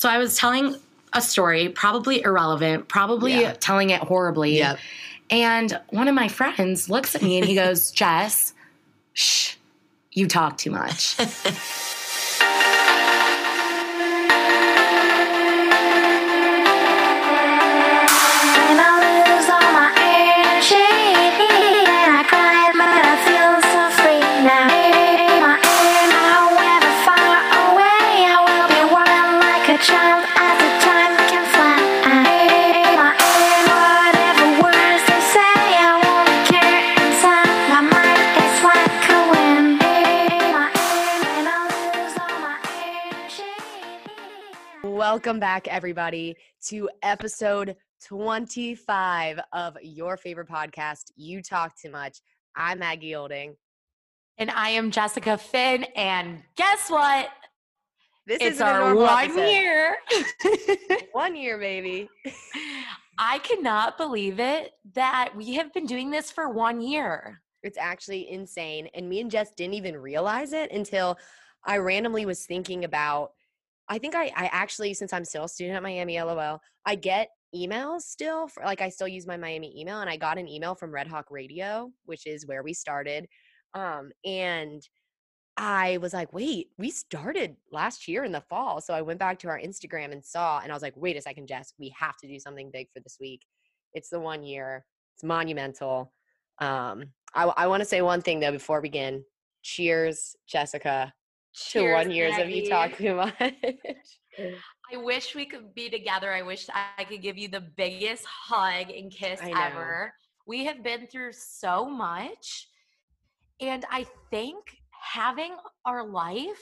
So I was telling a story, probably irrelevant, probably Yeah. telling it horribly. Yep. And one of my friends looks at me and he goes, Jess, shh, you talk too much. Welcome back, everybody, to episode 25 of your favorite podcast, You Talk Too Much. I'm Maggie Olding. and I am Jessica Finn. And guess what? This isn't our one episode. year. One year, baby. I cannot believe it that we have been doing this for one year. It's actually insane. And me and Jess didn't even realize it until I randomly was thinking about. I think I, I actually, since I'm still a student at Miami LOL, I get emails still for like I still use my Miami email and I got an email from Red Hawk Radio, which is where we started. Um, and I was like, wait, we started last year in the fall. So I went back to our Instagram and saw, and I was like, wait a second, Jess, we have to do something big for this week. It's the one year, it's monumental. Um, I, I want to say one thing though before we begin. Cheers, Jessica, to one years of you talk too much. I wish we could be together. I wish I could give you the biggest hug and kiss ever. We have been through so much. And I think having our life,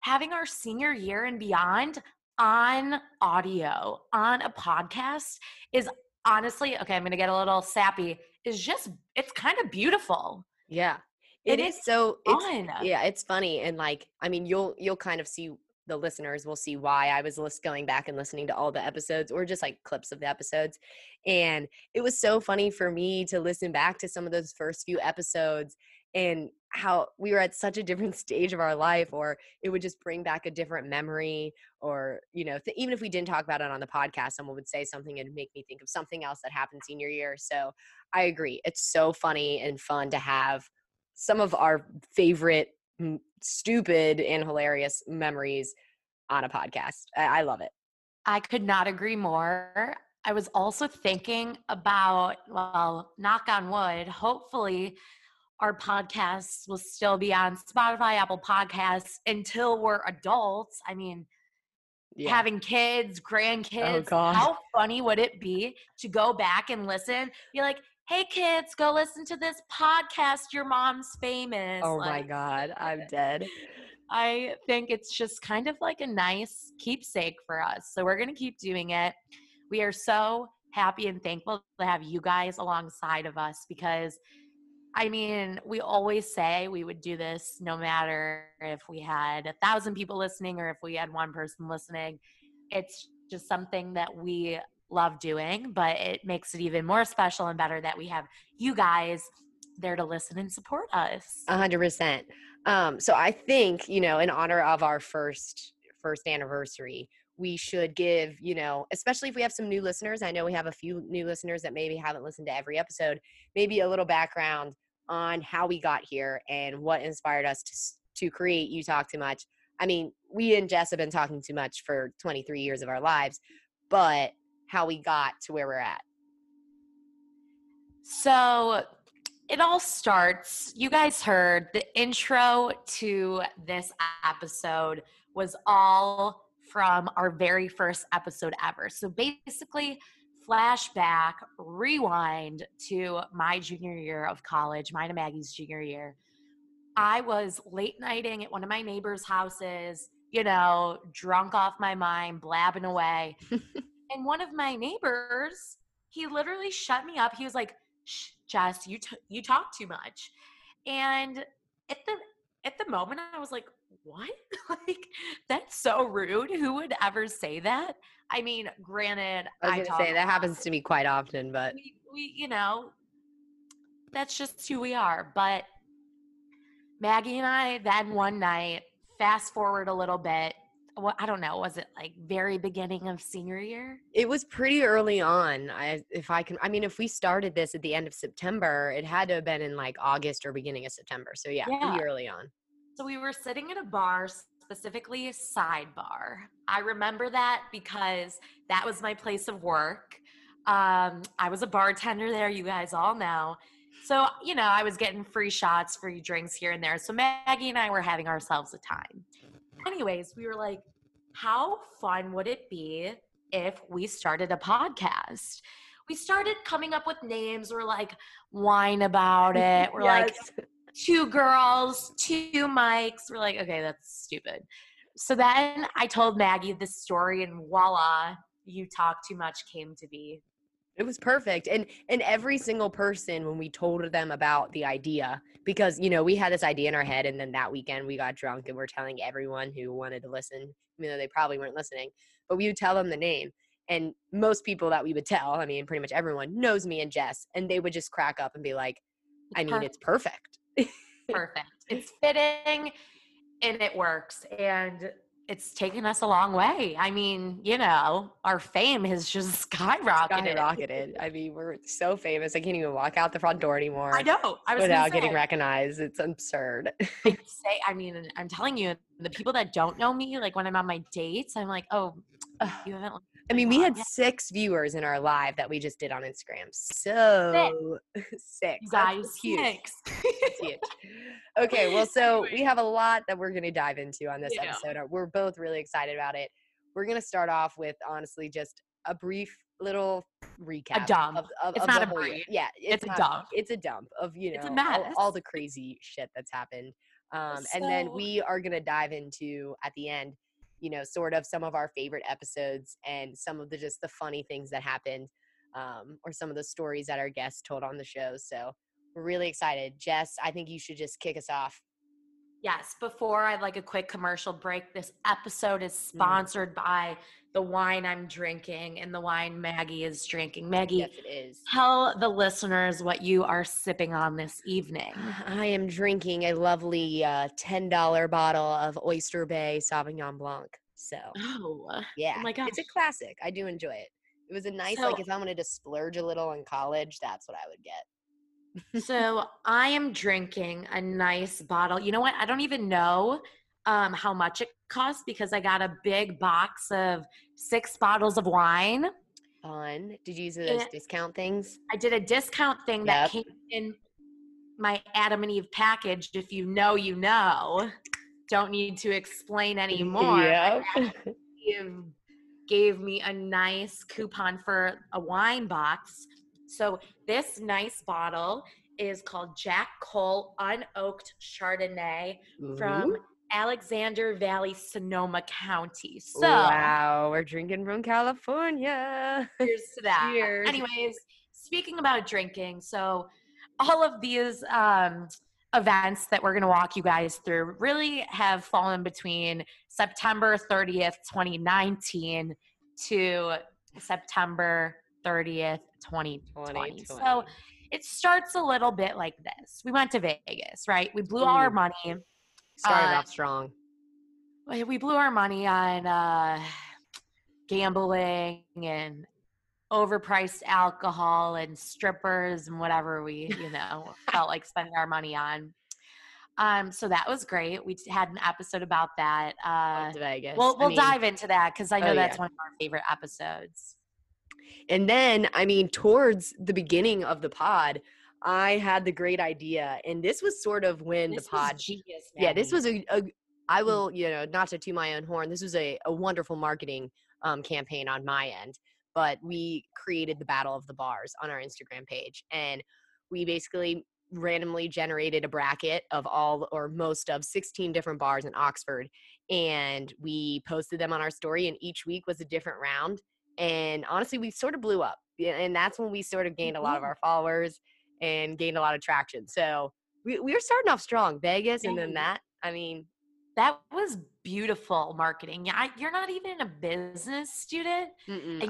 having our senior year and beyond on audio, on a podcast is honestly, okay, I'm going to get a little sappy, is just, it's kind of beautiful. yeah, It is is so. It's Fun. yeah, it's funny and like I mean, you'll you'll kind of see the listeners will see why I was lis- going back and listening to all the episodes or just like clips of the episodes, and it was so funny for me to listen back to some of those first few episodes and how we were at such a different stage of our life or it would just bring back a different memory or you know th- even if we didn't talk about it on the podcast someone would say something and make me think of something else that happened senior year so i agree it's so funny and fun to have some of our favorite m- stupid and hilarious memories on a podcast i, I love it I could not agree more. I was also thinking about, well, knock on wood, hopefully our podcasts will still be on Spotify, Apple Podcasts until we're adults. I mean, yeah having kids, oh, grandkids, God. how funny would it be to go back and listen? Be like, hey kids, go listen to this podcast. Your mom's famous. oh my god i'm dead I think it's just kind of like a nice keepsake for us. So we're going to keep doing it. We are so happy and thankful to have you guys alongside of us because I mean, we always say we would do this no matter if we had a thousand people listening or if we had one person listening. It's just something that we love doing, but it makes it even more special and better that we have you guys there to listen and support us. A hundred percent. Um, so I think you know, in honor of our first first anniversary, we should give you know, especially if we have some new listeners. I know we have a few new listeners that maybe haven't listened to every episode. Maybe a little background on how we got here and what inspired us to to create. You talk too much. I mean, we and Jess have been talking too much for 23 years of our lives, but how we got to where we're at. So it all starts. You guys heard the intro to this episode was all from our very first episode ever. So basically, flashback, rewind to my junior year of college, mine and Maggie's junior year. I was late nighting at one of my neighbors' houses, you know, drunk off my mind, blabbing away. and one of my neighbors, he literally shut me up. He was like, Shh, Jess, you t- you talk too much. And at the at the moment, I was like, what? like that's so rude. Who would ever say that? I mean, granted, I was gonna say that happens to me quite often, but We, we, you know, that's just who we are. But Maggie and I, then one night, fast forward a little bit, what I don't know, was it like very beginning of senior year? It was pretty early on. I if I can I mean if we started this at the end of September, it had to have been in like August or beginning of September. So yeah, Yeah. pretty early on. So we were sitting in a bar, specifically a sidebar. I remember that because that was my place of work. Um, I was a bartender there, you guys all know. So, you know, I was getting free shots, free drinks here and there. So Maggie and I were having ourselves a time. Anyways, we were like, how fun would it be if we started a podcast? We started coming up with names. We're like, whine about it. We're like, Yes. two girls, two mics. We're like, okay, that's stupid. So then I told Maggie this story, and voila, you talk too much came to be. It was perfect. And and every single person when we told them about the idea, because you know, we had this idea in our head and then that weekend we got drunk and we're telling everyone who wanted to listen, even though they probably weren't listening, but we would tell them the name. And most people that we would tell, I mean, pretty much everyone knows me and Jess, and they would just crack up and be like, I mean, it's perfect. perfect. It's fitting, and it works, and it's taken us a long way. I mean, you know, our fame has just skyrocketed. Skyrocketed. I mean, we're so famous. I can't even walk out the front door anymore I know. I was without getting recognized. It's absurd. I say, I mean, I'm telling you, the people that don't know me, like when I'm on my dates, I'm like, oh, you haven't. I mean, we had yet." six viewers in our live that we just did on Instagram. So six. That's guys, huge. six. Huge. Okay, well, so we have a lot that we're going to dive into on this Yeah. episode. Uh, We're both really excited about it. We're going to start off with honestly just a brief little recap. A dump. Of, of, It's of not a whole year. brief. Yeah, It's a not- dump. It's a dump of you know all, all the crazy shit that's happened. Um, and then we are going to dive into at the end, you know, sort of some of our favorite episodes and some of the just the funny things that happened, um, or some of the stories that our guests told on the show. So we're really excited. Jess, I think you should just kick us off. Yes, before I'd like a quick commercial break. This episode is Mm. sponsored by the wine I'm drinking and the wine Maggie is drinking. Maggie, Yes, it is. tell the listeners what you are sipping on this evening. I am drinking a lovely uh, $10 bottle of Oyster Bay Sauvignon Blanc. So, Oh, yeah. my It's a classic. I do enjoy it. It was a nice, So- like, if I wanted to splurge a little in college, that's what I would get. So I am drinking a nice bottle. You know what? I don't even know um, how much it costs because I got a big box of six bottles of wine. Fun. Did you use those Yeah. discount things? I did a discount thing that came in my Adam and Eve package. If you know, you know. Don't need to explain anymore. Yep. Eve gave me a nice coupon for a wine box. So this nice bottle is called Jack Cole Unoaked Chardonnay from Alexander Valley, Sonoma County. So wow, we're drinking from California. Cheers to that. Cheers. Anyways, speaking about drinking, so all of these um, events that we're going to walk you guys through really have fallen between September 30th, 2019 to September 30th, 2020. So it starts a little bit like this. We went to Vegas, right? We blew all our money. Started uh, off strong. we blew our money on uh, gambling and overpriced alcohol and strippers and whatever we you know felt like spending our money on um so that was great we had an episode about that uh Vegas. we'll we'll mean, dive into that because i know oh, that's yeah. one of our favorite episodes And then, I mean, towards the beginning of the pod, I had the great idea, and this was sort of when this the pod. genius yeah, this was a, a. Mm. I will, you know, not to toot my own horn. This was a, a wonderful marketing um, campaign on my end, but we created the Battle of the Bars on our Instagram page, and we basically randomly generated a bracket of all or most of 16 different bars in Oxford, and we posted them on our story, and each week was a different round. And honestly, we sort of blew up, and that's when we sort of gained a lot of Mhm. our followers and gained a lot of traction. So we, we were starting off strong, Vegas, and then that. I mean, that was beautiful marketing yeah you're not even a business student.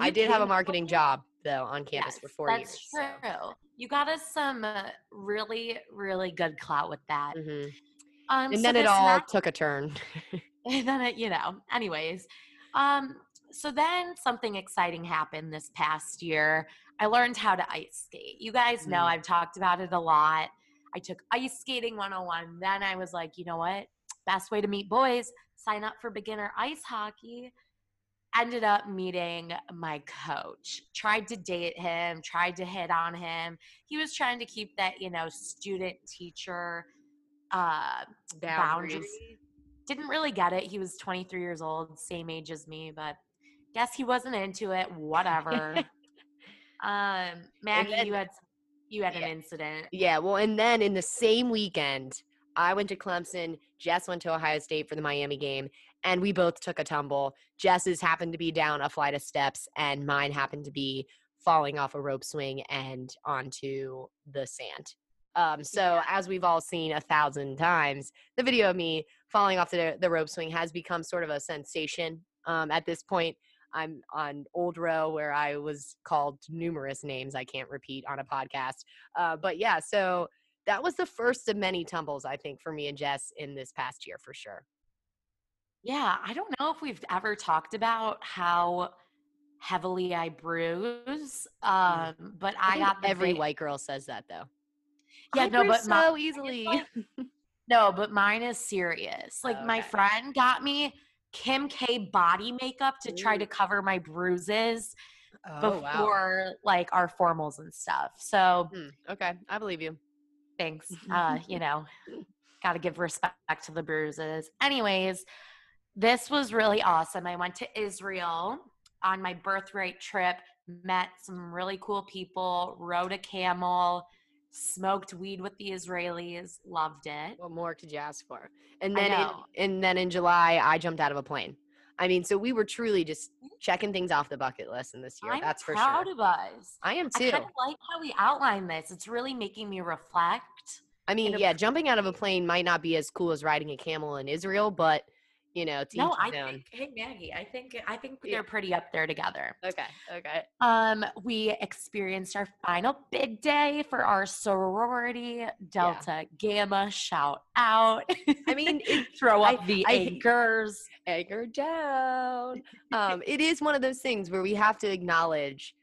I did have a marketing job though on campus for Yes, four that's years. true. You got us some uh, really, really good clout with that. So. mhm. Um, And so then it all took a turn. and then it, you know, anyways. Um, so then something exciting happened this past year. I learned how to ice skate. You guys know Mm. I've talked about it a lot. I took ice skating 101. Then I was like, you know what? Best way to meet boys, sign up for beginner ice hockey. Ended up meeting my coach. Tried to date him, tried to hit on him. He was trying to keep that, you know, student teacher uh boundaries. Didn't really get it. He was 23 years old, same age as me, but guess he wasn't into it. Whatever. um, Maggie, then- you had you had Yeah. an incident. Yeah, well, and then in the same weekend, I went to Clemson. Jess went to Ohio State for the Miami game, and we both took a tumble. Jess's happened to be down a flight of steps, and mine happened to be falling off a rope swing and onto the sand. Um, so, as we've all seen a thousand times, the video of me falling off the, the rope swing has become sort of a sensation um, at this point. I'm on Old Row where I was called numerous names I can't repeat on a podcast. Uh, but yeah, so that was the first of many tumbles, I think, for me and Jess in this past year for sure. Yeah, I don't know if we've ever talked about how heavily I bruise. Um, but I, I, got the every big- white girl says that though. Yeah, I no, but my- so easily. No, but mine is serious. Like my friend got me Kim K body makeup to try to cover my bruises oh before like our formals and stuff. So Hmm, okay, I believe you. thanks. Uh, you know, got to give respect to the bruises. Anyways, this was really awesome. I went to Israel on my birthright trip, met some really cool people, rode a camel, smoked weed with the Israelis, loved it. What more could you ask for? And then, in, and then in July, I jumped out of a plane. I mean, so we were truly just mm. checking things off the bucket list in this year. I'm that's for sure. proud sure. of us. I am too. I kind of like how we outline this. It's really making me reflect. I mean, yeah, jumping out of a plane might not be as cool as riding a camel in Israel, but you know, to No, I own. think hey Maggie, I think I think Yeah. they're pretty up there together. Okay, okay. Um, we experienced our final big day for our sorority, Delta Gamma. Shout out! I mean, it, throw I- up the I- anchors. anchor down. Um, it is one of those things where we have to acknowledge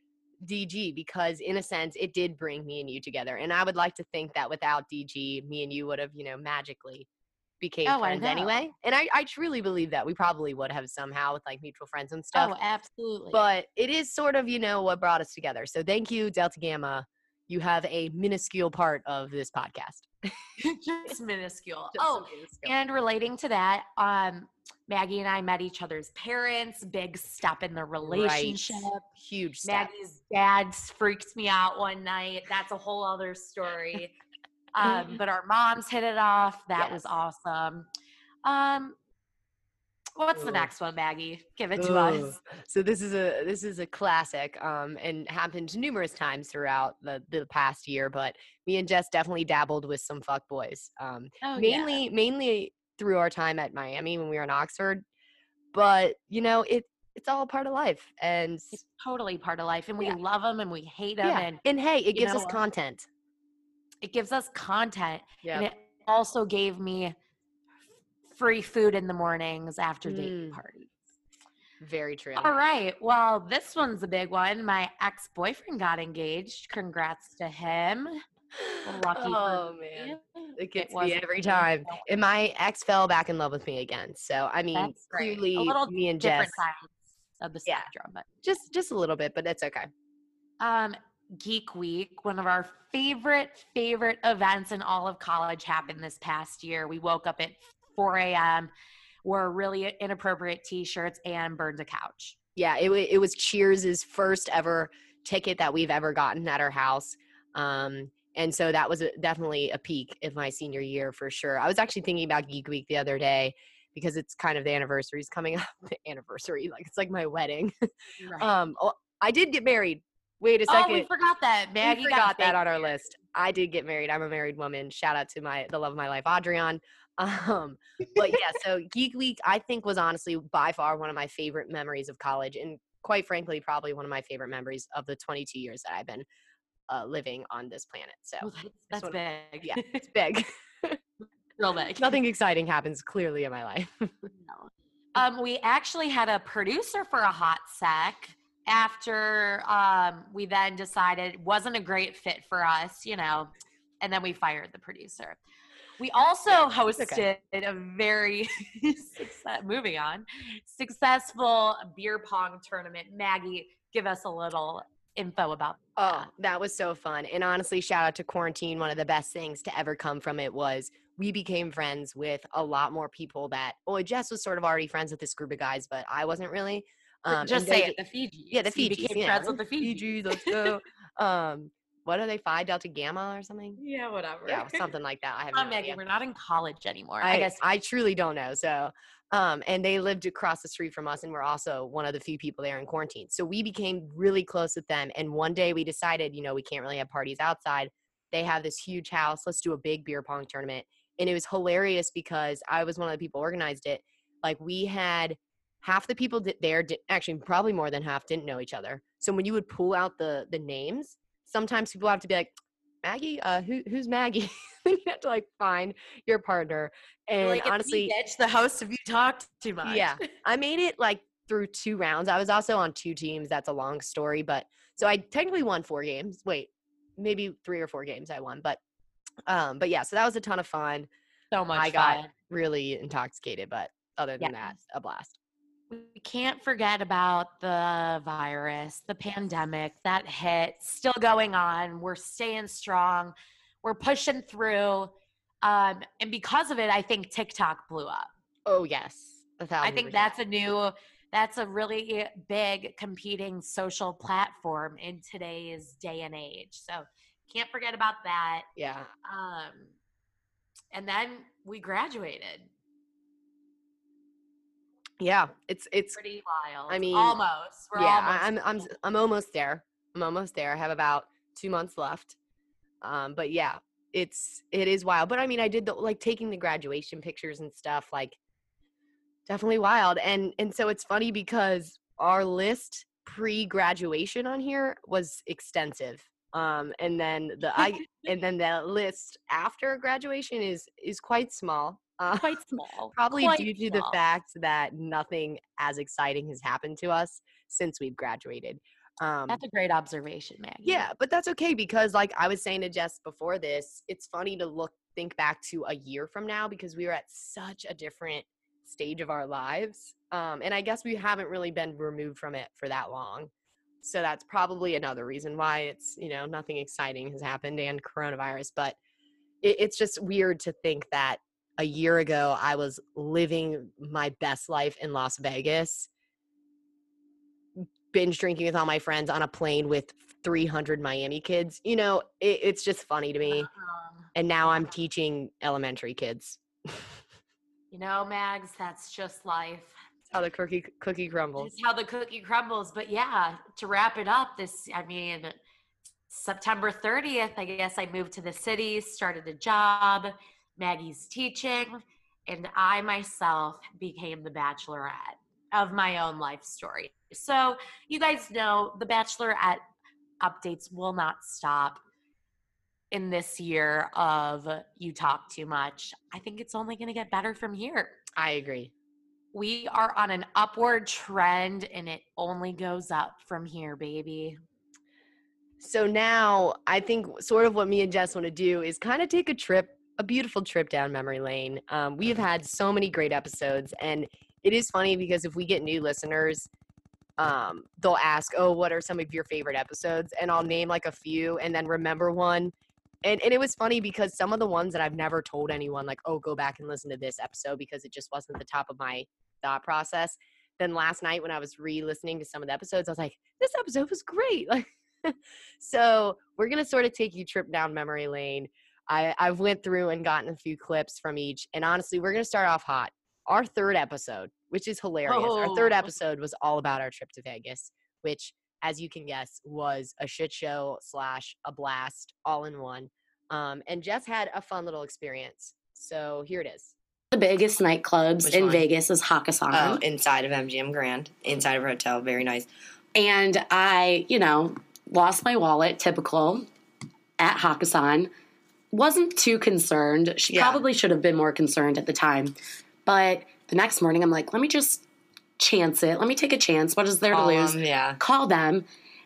DG because, in a sense, it did bring me and you together. And I would like to think that without DG, me and you would have, you know, magically became Oh, friends anyway. And I, I truly believe that we probably would have somehow with like mutual friends and stuff. Oh, absolutely. but it is sort of, you know, what brought us together. So thank you, Delta Gamma. You have a minuscule part of this podcast. just minuscule. Just oh, minuscule. And relating to that, um, Maggie and I met each other's parents. Big step in the relationship. huge step. Maggie's dad freaked me out one night. That's a whole other story. Um, but our moms hit it off. That was awesome. Um, what's the next one, Maggie? Give it to us. So this is a this is a classic, um, and happened numerous times throughout the the past year. But me and Jess definitely dabbled with some fuck boys, um, Oh, yeah. mainly mainly through our time at Miami when we were in Oxford. But you know, it it's all part of life, and It's totally part of life, and we Yeah. love them and we hate them, yeah, and and hey, it gives know us content. It gives us content. Yeah, And it also gave me free food in the mornings after date Mm. parties. very true. All right. Well, this one's a big one. My ex boyfriend got engaged. Congrats to him. Lucky oh man, it gets me every time. And my ex fell back in love with me again. So I mean, That's clearly, a little me and different Jess, sides of the Yeah. spectrum. But just just a little bit, but it's okay. um, Geek Week, one of our favorite favorite events in all of college, happened this past year. We woke up at 4 a.m. Wore really inappropriate T-shirts and burned a couch. yeah, it, it was Cheers' first ever ticket that we've ever gotten at our house. Um, and so that was a, definitely a peak of my senior year for sure. I was actually thinking about Geek Week the other day because it's kind of the anniversary is coming up. The anniversary, like it's like my wedding. um, oh, I did get married. Wait a second. oh, we forgot that. Maggie we got forgot that on our list. I did get married. I'm a married woman. Shout out to my the love of my life, Adrian. Um, but yeah, so Geek Week I think was honestly by far one of my favorite memories of college, and quite frankly, probably one of my favorite memories of the 22 years that I've been uh, living on this planet. So Oh, that's, that's big. yeah, it's big. real big. Nothing exciting happens clearly in my life. No. Um, we actually had a producer for a hot sec after um, we then decided it wasn't a great fit for us, you know, and then we fired the producer. We also hosted okay. a very success, moving on successful beer pong tournament. Maggie, give us a little info about Oh, that. that was so fun. And honestly, shout out to quarantine. One of the best things to ever come from it was we became friends with a lot more people that, well, Jess was sort of already friends with this group of guys, but I wasn't really. Um, Just say it, the Fiji. Yeah, the We Fijis. became yeah. friends with the Fiji. Fijis, let's go. um, what are they? Phi Delta Gamma or something? Yeah, whatever. Yeah, something like that. I have Come no Maggie. idea. We're not in college anymore. I, I, guess. I truly don't know. So, um, and they lived across the street from us, and we're also one of the few people there in quarantine. So we became really close with them. And one day we decided, you know, we can't really have parties outside. They have this huge house. Let's do a big beer pong tournament. And it was hilarious because I was one of the people organized it. Like we had half the people di- there, di- actually probably more than half, didn't know each other. So when you would pull out the the names, sometimes people have to be like, Maggie, uh, who, who's Maggie? you have to like find your partner. And like, honestly, bitch, the host, if you talked too much. yeah, I made it like through two rounds. I was also on two teams. That's a long story, but so I technically won four games. Wait, maybe three or four games I won, but um, but yeah, so that was a ton of fun. so much I got fun. really intoxicated, but other than that, a blast. We can't forget about the virus, the pandemic that hit, still going on. We're staying strong. We're pushing through. Um, and because of it, I think TikTok blew up. Oh yes, I think that's a new, that's a really big competing social platform in today's day and age. So can't forget about that. yeah. Um, and then we graduated. Yeah, it's it's Pretty wild. I mean, almost. We're yeah. almost I'm I'm I'm almost there. I'm almost there. I have about two months left. Um, but yeah, it's it is wild. But I mean, I did the like taking the graduation pictures and stuff. Like, definitely wild. And and so it's funny because our list pre-graduation on here was extensive. Um, and then the I and then the list after graduation is is quite small. Uh, quite small. probably quite due to the fact that nothing as exciting has happened to us since we've graduated. Um, That's a great observation, Maggie. yeah, but that's okay because, like I was saying to Jess before this, it's funny to look think back to a year from now because we were at such a different stage of our lives, um, and I guess we haven't really been removed from it for that long. So that's probably another reason why it's you know nothing exciting has happened and coronavirus, but it, it's just weird to think that a year ago I was living my best life in Las Vegas, binge drinking with all my friends on a plane with 300 Miami kids. You know, it, it's just funny to me. Um, And now I'm teaching elementary kids you know, Mags, that's just life. how the cookie cookie crumbles. It's how the cookie crumbles. But yeah, to wrap it up, this, I mean, September 30th, I guess I moved to the city, started a job. Maggie's teaching, and I myself became the bachelorette of my own life story. So, you guys know the bachelorette updates will not stop in this year of you talk too much. I think it's only going to get better from here. I agree. We are on an upward trend and it only goes up from here, baby. So now I think sort of what me and Jess want to do is kind of take a trip, a beautiful trip down memory lane. Um, we have had so many great episodes, and it is funny because if we get new listeners, um, they'll ask, "Oh, what are some of your favorite episodes?" And I'll name like a few, and then remember one. And and it was funny because some of the ones that I've never told anyone, like, "Oh, go back and listen to this episode," because it just wasn't the top of my thought process. Then last night when I was re-listening to some of the episodes, I was like, "This episode was great!" Like so we're gonna sort of take you trip down memory lane. I I've went through and gotten a few clips from each, and honestly, we're gonna start off hot. Our third episode, which is hilarious. Our third Oh. episode was all about our trip to Vegas, which, as you can guess, was a shit show slash a blast all in one. Um, and Jess had a fun little experience. So here it is. the biggest nightclubs Which in one? Vegas is Hakkasan. Oh, inside of MGM Grand, inside of our hotel, very nice. and I, you know, lost my wallet, typical, at Hakkasan. Wasn't too concerned. She Yeah. probably should have been more concerned at the time. But the next morning, I'm like, let me just chance it. Let me take a chance. What is there to lose? yeah. Call them.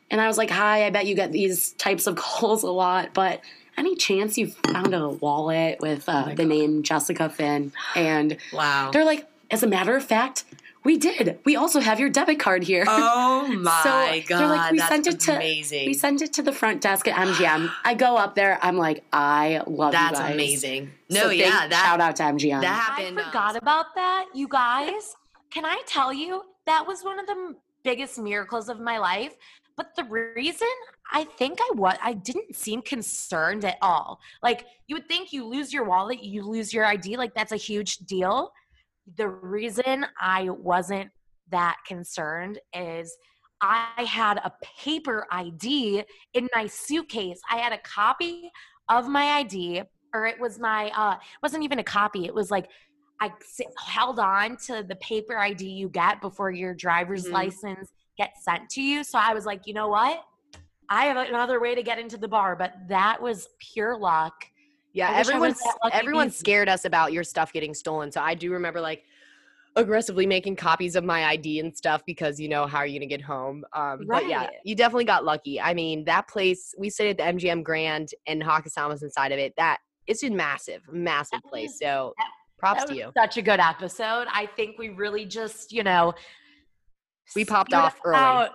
And I was like, hi, I bet you get these types of calls a lot, but any chance you found a wallet with Oh uh, the name Jessica Finn? And Wow. they're like, as a matter of fact, we did. We also have your debit card here. Oh my So, god. they're like, we that's sent it to- amazing. We sent it to the front desk at MGM. I go up there. I'm like, I love that's you guys. amazing. No, thank- yeah, that shout out to MGM. that I happened. uh, forgot about that, you guys. Can I tell you that was one of the biggest miracles of my life? But the reason I think I was, I didn't seem concerned at all. Like you would think you lose your wallet, you lose your ID, like that's a huge deal. The reason I wasn't that concerned is I had a paper ID in my suitcase. I had a copy of my ID, or it was my, uh, it wasn't even a copy. It was like I held on to the paper ID you get before your driver's Mhm. license gets sent to you. So I was like, you know what? I have another way to get into the bar, but that was pure luck. Yeah, I wish I was everyone's everyone scared us about your stuff getting stolen. So I do remember like aggressively making copies of my ID and stuff because you know how are you gonna get home. Um, But yeah, you definitely got lucky. I mean, that place we stayed at the MGM Grand and Hakkasan was inside of it. That it's a massive, massive That place. was- So that- props That to you. Such a good episode. I think we really just, you know, We popped off early. out-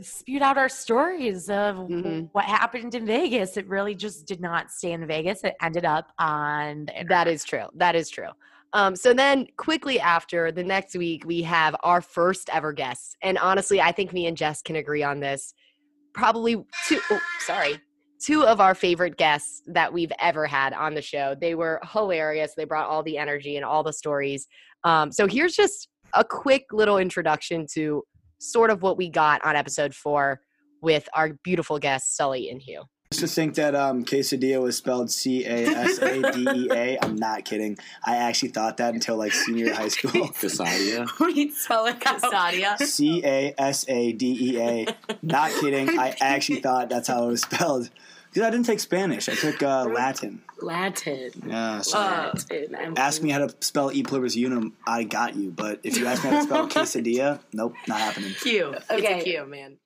spewed out our stories of Mhm. what happened in Vegas. It really just did not stay in Vegas. It ended up on the That true. That is true. Um, so then quickly after the next week, we have our first ever guests. And honestly, I think me and Jess can agree on this. Probably two, oh, sorry, two of our favorite guests that we've ever had on the show. They were hilarious. They brought all the energy and all the stories. Um, so here's just a quick little introduction to sort of what we got on episode four with our beautiful guests, Sully and Hugh. used to think that um, quesadilla was spelled C A S A D E A. I'm not kidding. I actually thought that until like senior high school. Casadia. we spell it out. Sadia. C A S A D E A. Not kidding. I actually thought that's how it was spelled. Because I didn't take Spanish. I took uh, Latin. Latin. Yeah. So Uh, Latin. I'm- ask me how to spell E pluribus unum. I got you. But if you ask me how to spell quesadilla, nope, not happening. Q. It's Okay. a Q, man.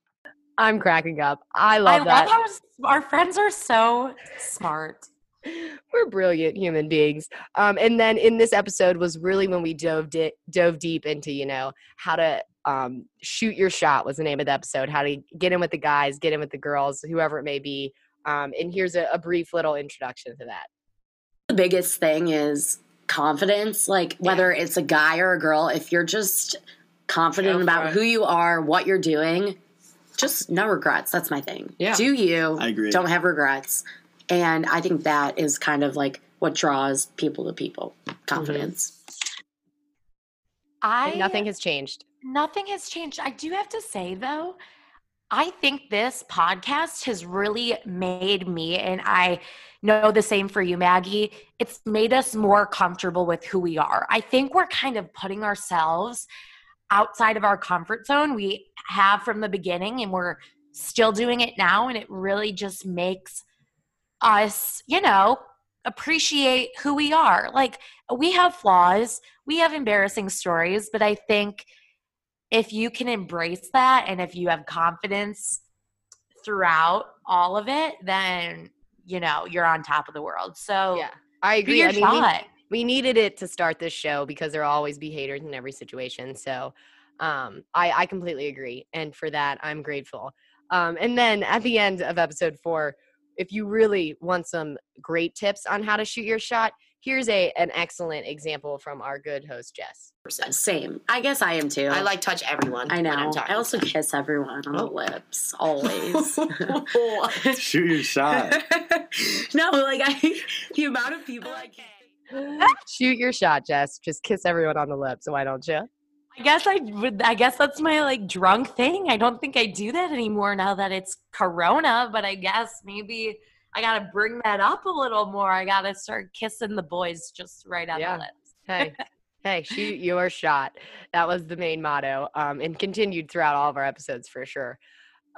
I'm cracking up. I I love love that. how our friends are so smart. we're brilliant human beings. Um, and then in this episode was really when we dove di- dove deep into you know how to um, shoot your shot was the name of the episode. How to get in with the guys, get in with the girls, whoever it may be. Um, and here's a, a brief little introduction to that. the biggest thing is confidence. Like whether it's a guy or a girl, if you're just confident about it. who you are, what you're doing, just no regrets. That's my thing. Yeah. Do you? I agree. Don't have regrets. And I think that is kind of like what draws people to people. Confidence. I And nothing has changed. nothing has changed. I do have to say though, I think this podcast has really made me, and I know the same for you, Maggie. It's made us more comfortable with who we are. I think we're kind of putting ourselves outside of our comfort zone. We have from the beginning, and we're still doing it now. And it really just makes us, you know, appreciate who we are. Like, we have flaws, we have embarrassing stories, but I think if you can embrace that and if you have confidence throughout all of it, then you know you're on top of the world. So Yeah, I agree. your I mean, we- shot. we needed it to start this show because there'll always be haters in every situation. So um, I, I completely agree. And for that, I'm grateful. Um, and then at the end of episode four, if you really want some great tips on how to shoot your shot, here's a an excellent example from our good host, Jess. Same. I guess I am too. I like touch everyone. I when I'm know. talking I also kiss everyone on the Oh. lips, always. Shoot your shot. no, like I, the amount of people I can. Shoot your shot, Jess. Just kiss everyone on the lips. Why don't you? I guess I would. I guess that's my like drunk thing. I don't think I do that anymore now that it's Corona. But I guess maybe I gotta bring that up a little more. I gotta start kissing the boys just right on Yeah. the lips. hey hey shoot your shot that was the main motto um, and continued throughout all of our episodes for sure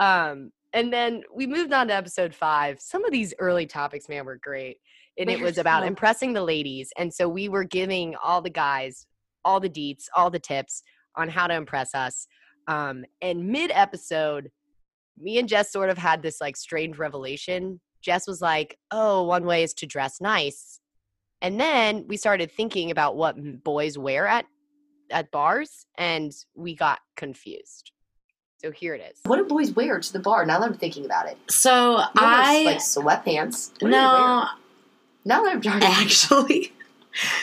um, and then we moved on to episode five some of these early topics man were great and it was about impressing the ladies. And so we were giving all the guys all the deets, all the tips on how to impress us. Um, and mid episode, me and Jess sort of had this like strange revelation. Jess was like, "Oh, one way is to dress nice," and then we started thinking about what boys wear at at bars, and we got confused. So here it is. What do boys wear to the bar? Now that I'm thinking about it, So You don't I like sweatpants. What do you wear? no, Now that I'm trying to actually,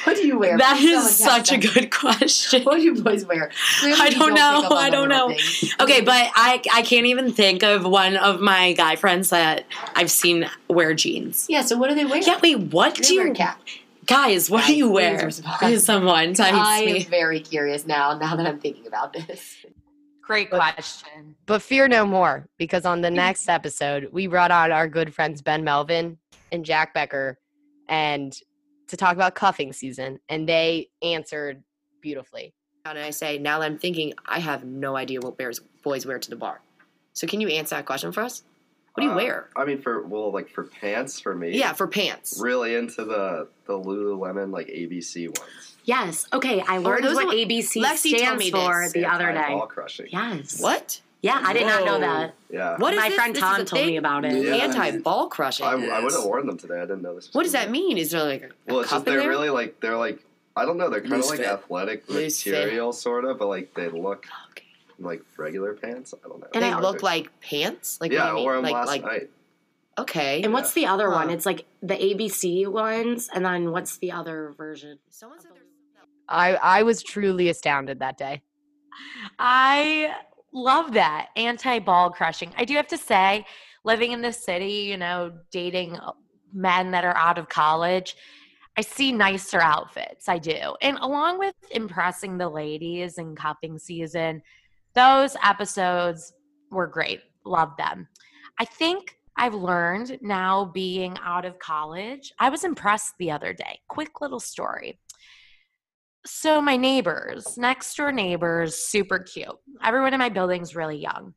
what do you wear? that Please is someone such a good question. What do you boys wear? Clearly I you don't know. I don't know. things. Okay, but I I can't even think of one of my guy friends that I've seen wear jeans. Yeah. So what do they wear? Yeah, wait, what They do wear you a cap. guys? What Guys, do you please wear? respond. Please, someone tell I me. am very curious now. Now that I'm thinking about this. Great But- question. But fear no more, because on the hmm. next episode, we brought on our good friends Ben Melvin and Jack Becker and to talk about cuffing season, and they answered beautifully. And I say, now that I'm thinking, I have no idea what bears boys wear to the bar. So can you answer that question for us? What do you Uh, wear? I mean, for well, like for pants, for me, Yeah, for pants. really into the the Lululemon like ABC ones. Yes. Okay, I learned those what ABC Lexi stands me for this. the other day. Ball crushing. Yes. What? Yeah, I did not know that. Yeah. What is My this? friend This is Tom a told me thing? about it. Yeah. Anti ball crushing. I, I would have worn them today. I didn't know this. Was What does coming that mean? Is there like a, Well, it's cup just in they're there? really like they're like I don't know. They're kind of Loose like fit. athletic Loose fit. material, sort of, but like they look Okay. like regular pants. I don't know. And It's they hard look to- like pants. Like yeah, what do I you mean? wore them like last like night. okay. And what's the other one? Huh. It's like the ABC ones, and then what's the other version? Someone said there's I, I was truly astounded that day. I love that anti ball crushing. I do have to say, living in the city, you know, dating uh, men that are out of college, I see nicer outfits. I do. And along with impressing the ladies and cupping season, those episodes were great. Love them. I think I've learned now being out of college. I was impressed the other day. Quick little story. So my neighbors, next door neighbors, super cute. Everyone in my building's really young.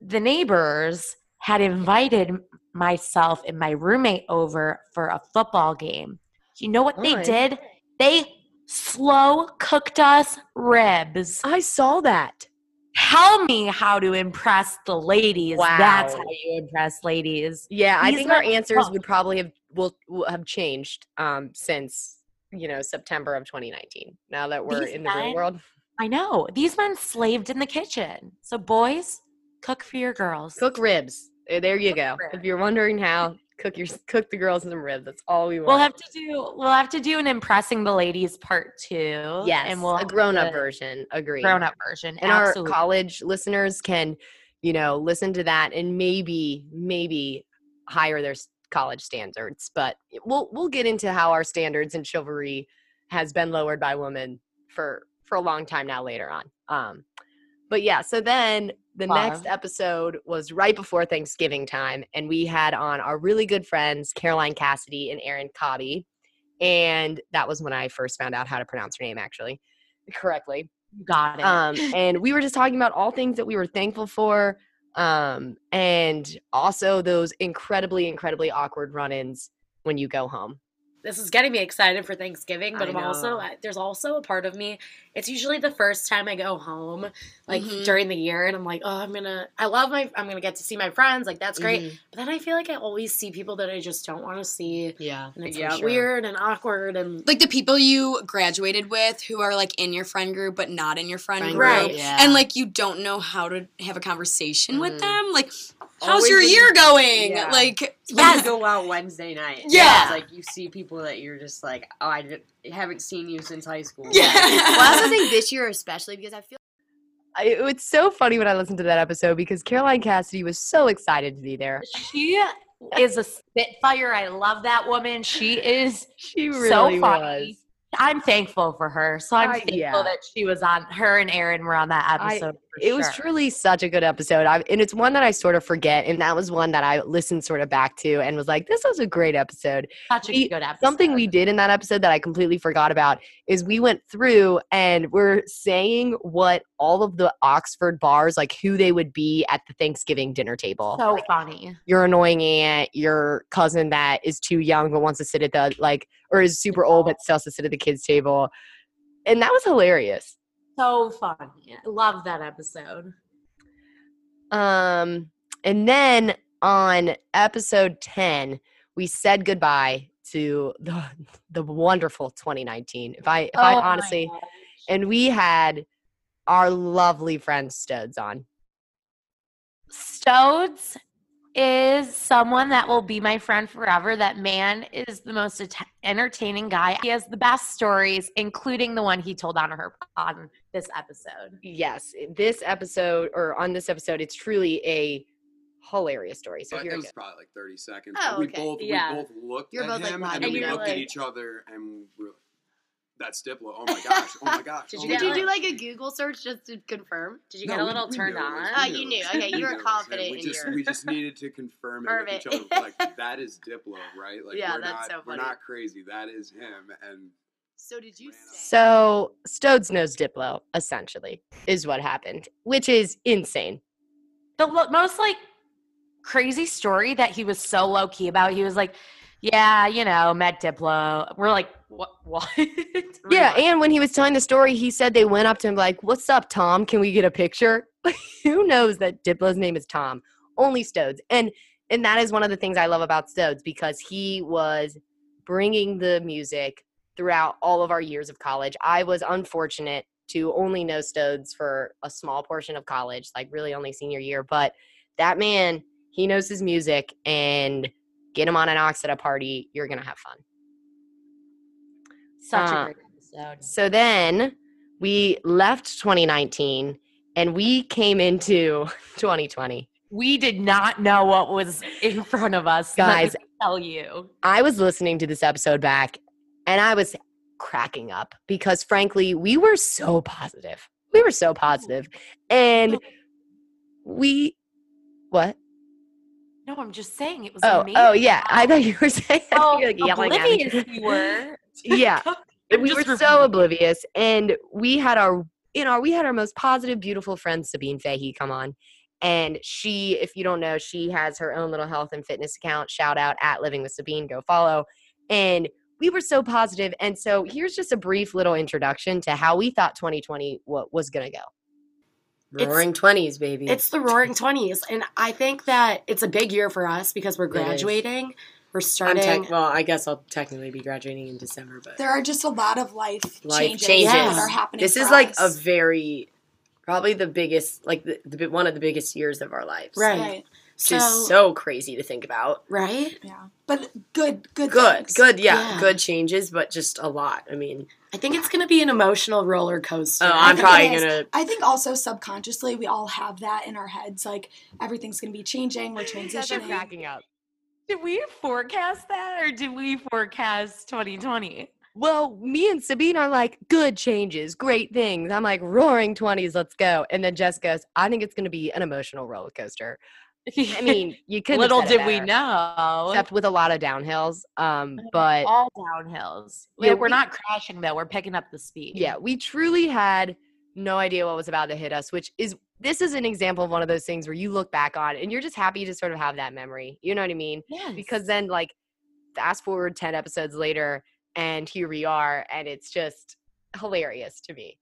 The neighbors had invited myself and my roommate over for a football game. You know what they did? They slow cooked us ribs. I saw that. Tell me how to impress the ladies. Wow. That's how you impress ladies. Yeah, I think our answers would probably have will, will have changed um, since you know September of 2019. Now that we're These in the real world, I know. These men slaved in the kitchen. So boys, cook for your girls. cook ribs. Eh, There you go. If you're wondering how, cook your cook the girls some ribs. That's all we want. We'll have to do we'll have to do an impressing the ladies part two. yes, and we'll a grown up version. Agree. grown up version. and Absolutely. our college listeners can you know listen to that and maybe maybe higher their college standards but we'll we'll get into how our standards in chivalry has been lowered by women for for a long time now later on um but yeah so then the next episode was right before thanksgiving time and we had on our really good friends caroline cassidy and aaron cobby and that was when i first found out how to pronounce her name actually correctly got it. um, and we were just talking about all things that we were thankful for, um, and also those incredibly, incredibly awkward run-ins when you go home. This is getting me excited for Thanksgiving, but I I'm also know. I- there's also a part of me. It's usually the first time I go home, like Mhm. during the year, and I'm like, oh, I'm gonna. I love my. I'm gonna get to see my friends. Like that's great. Mhm. But then I feel like I always see people that I just don't want to see, Yeah. and it's yeah, like weird and awkward and like the people you graduated with who are like in your friend group but not in your friend, Friend group. Right. Yeah. And like you don't know how to have a conversation Mhm. with them. Like, how's your year you- going? Yeah. Like, When yes. you go out Wednesday night. Yeah. It's like you see people that you're just like, oh, I did- haven't seen you since high school. Yeah. Well, I also think this year especially because I feel I, it's so funny when I listened to that episode because Caroline Cassidy was so excited to be there. she is a spitfire. I love that woman. She is She so really funny. was. I'm thankful for her. So I'm I- thankful yeah. that she was on. Her and Aaron were on that I- episode. for it was truly such a good episode. I, and it's one that I sort of forget. And that was one that I listened sort of back to and was like, this was a great episode. such a we- good episode. Something we did in that episode that I completely forgot about is we went through and we're saying what all of the Oxford bars, like who they would be at the Thanksgiving dinner table. so funny. your annoying aunt, your cousin that is too young but wants to sit at the like, or is super old but still has to sit at the kids' table. And that was hilarious. So funny. I love that episode. Um, and then on episode 10, we said goodbye to the the wonderful 2019. If I if I Oh my honestly and we had our lovely friend Stodes on. Stodes is someone that will be my friend forever. That man is the most ent- entertaining guy. He has the best stories, including the one he told on her on this episode. Yes, eh, this episode or on this episode, it's truly a hilarious story. So But here it it was goes. probably like 30 seconds. Oh, but we okay. both Yeah. we both looked You're at both, him nodding and then we your looked at each other and we that's Diplo. Oh my gosh. Oh my gosh. Did oh you my get gosh. like a Google search just to confirm? Did you No, get a we- little we turned knew on? Oh, uh, knew you knew. was- Okay, we you were knew it was him. confident We in just your- we just needed to confirm it with each other. Like that is Diplo, right? Like Yeah, we're that's not so we're not crazy. That is him. And So did you oh say? So Stodes knows Diplo, essentially, is what happened, which is insane. The lo- most like crazy story that he was so low key about. He was like, "Yeah, you know, met Diplo." We're like, "What? What?" Yeah, and when he was telling the story, he said they went up to him like, "What's up, Tom? Can we get a picture?" Who knows that Diplo's name is Tom? Only Stodes, and and that is one of the things I love about Stodes because he was bringing the music throughout all of our years of college. I was unfortunate to only know Stodes for a small portion of college, like really only senior year, but that man, he knows his music, and get him on an aux at a party, you're gonna have fun. Such a um, great episode. So then we left 2019 and we came into 2020. We did not know what was in front of us, let me Guys, Tell you, I was listening to this episode back and I was cracking up because frankly, we were so positive. We were so positive. And we what? no, I'm just saying it was. Oh, oh amazing oh yeah. I thought you were saying you're, like, yelling oblivious we were. Yeah. I'm we were so oblivious and we had our you know we had our most positive beautiful friend sabine fahey come on and she if you don't know she has her own little health and fitness account shout out at living with sabine go follow and we were so positive and so here's just a brief little introduction to how we thought 2020 wa- was going to go It's- Roaring twenties, baby. It's the roaring 20s. And I think that it's a big year for us because we're It is. graduating. We're I'm starting. tech- well, I guess I'll technically be graduating in December, but There are just a lot of life, life changes, changes. that are happening. This for is like a very, probably the biggest, like the, the one of the biggest years of our lives. Right. right. Which is so crazy to think about. right? Yeah, but good, good, Good, things. good, yeah, Yeah. good changes, but just a lot. I mean, I think it's going to be an emotional roller coaster. oh, I I'm think probably gonna. I think also subconsciously we all have that in our heads. Like everything's gonna be changing. We're You guys are transitioning. cracking up Did we forecast that, or did we forecast 2020? well me and sabine are like good changes great things i'm like roaring 20s let's go and then jess goes i think it's going to be an emotional roller coaster i mean you have little did we know. except with a lot of downhills. Um, but all downhills. Yeah, Yeah, we're we- not crashing though. We're picking up the speed. yeah, we truly had no idea what was about to hit us, which is this is an example of one of those things where you look back on and you're just happy to sort of have that memory. You know what I mean? Yes. Because then like fast forward 10 episodes later and here we are and it's just hilarious to me.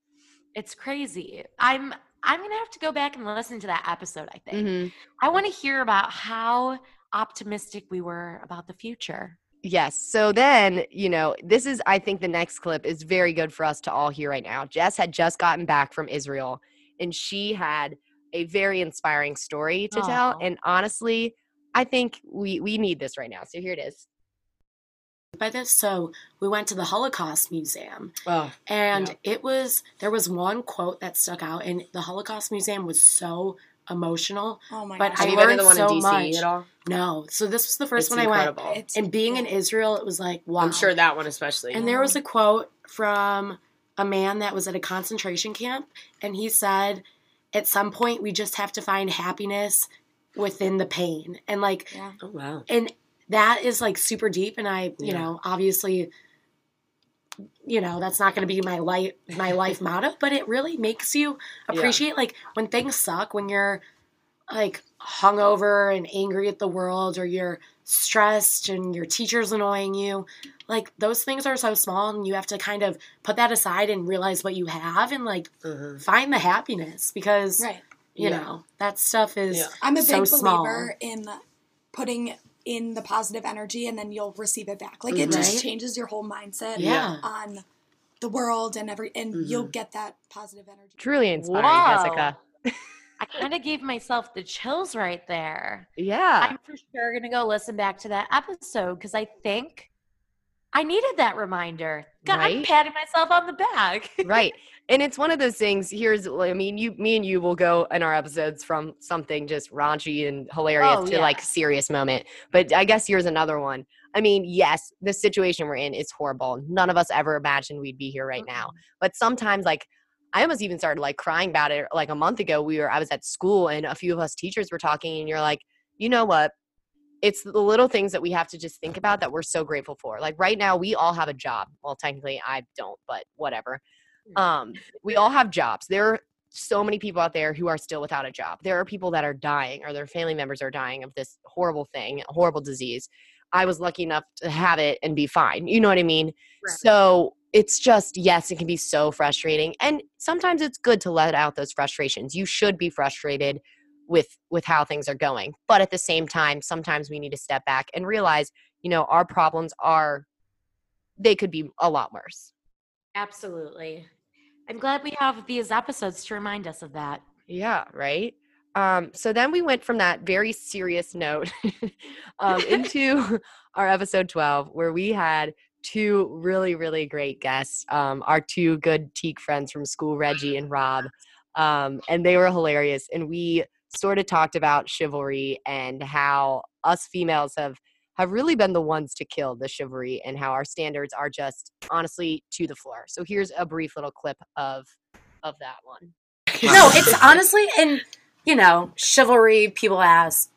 it's crazy. I'm I'm gonna have to go back and listen to that episode. I think Mhm. I want to hear about how optimistic we were about the future. Yes. So then, you know, this is, I think the next clip is very good for us to all hear right now. Jess had just gotten back from Israel and she had a very inspiring story to tell. And honestly, I think we, we need this right now. So here it is. By this, so we went to the Holocaust Museum, Oh, and Yeah. it was there was one quote that stuck out, and the Holocaust Museum was so emotional. Oh my But gosh. I Have you been to learned the one so in DC much. at all? No, so this was the first It's one I went. It's- And being in. Israel, it was like wow. I'm sure that one especially. And there was a quote from a man that was at a concentration camp, and he said, "At some point, we just have to find happiness within the pain." And like, Yeah. oh wow. and that is like super deep. And I, you Yeah. know, obviously, you know, that's not going to be my life my life motto, but it really makes you Yeah. appreciate like when things suck, when you're like hungover and angry at the world, or you're stressed and your teacher's annoying you. Like those things are so small, and you have to kind of put that aside and realize what you have, and like Mhm. find the happiness because Right. you Yeah. know that stuff is Yeah. I'm a so big small. believer in putting in the positive energy and then you'll receive it back. Like it Right. just changes your whole mindset Yeah. on the world and every and you'll Mm-hmm. get that positive energy. Truly inspiring, Whoa. Jessica. I kind of gave myself the chills right there. Yeah. I'm for sure going to go listen back to that episode because I think I needed that reminder. God, I'm patting myself on the back. right. And it's one of those things. Here's, I mean, you, me, and you will go in our episodes from something just raunchy and hilarious Oh, to yeah. like serious moment. But I guess here's another one. I mean, yes, the situation we're in is horrible. None of us ever imagined we'd be here right now. But sometimes, like, I almost even started like crying about it. Like a month ago, we were, I was at school and a few of us teachers were talking, and you're like, you know what? It's the little things that we have to just think about that we're so grateful for. Like right now, we all have a job. Well, technically, I don't, but whatever. Um, we all have jobs. There are so many people out there who are still without a job. There are people that are dying or their family members are dying of this horrible thing, horrible disease. I was lucky enough to have it and be fine. You know what I mean? Right. So it's just, yes, it can be so frustrating. And sometimes it's good to let out those frustrations. You should be frustrated with with how things are going. But at the same time, sometimes we need to step back and realize, you know, our problems are they could be a lot worse. Absolutely. I'm glad we have these episodes to remind us of that. Yeah, right. Um, so then we went from that very serious note um, into our episode 12, where we had two really, really great guests. Um, our two good teak friends from school, Reggie and Rob. Um, and they were hilarious. And we sort of talked about chivalry and how us females have have really been the ones to kill the chivalry and how our standards are just honestly to the floor. So here's a brief little clip of of that one. no, it's honestly, and you know, chivalry. People ask,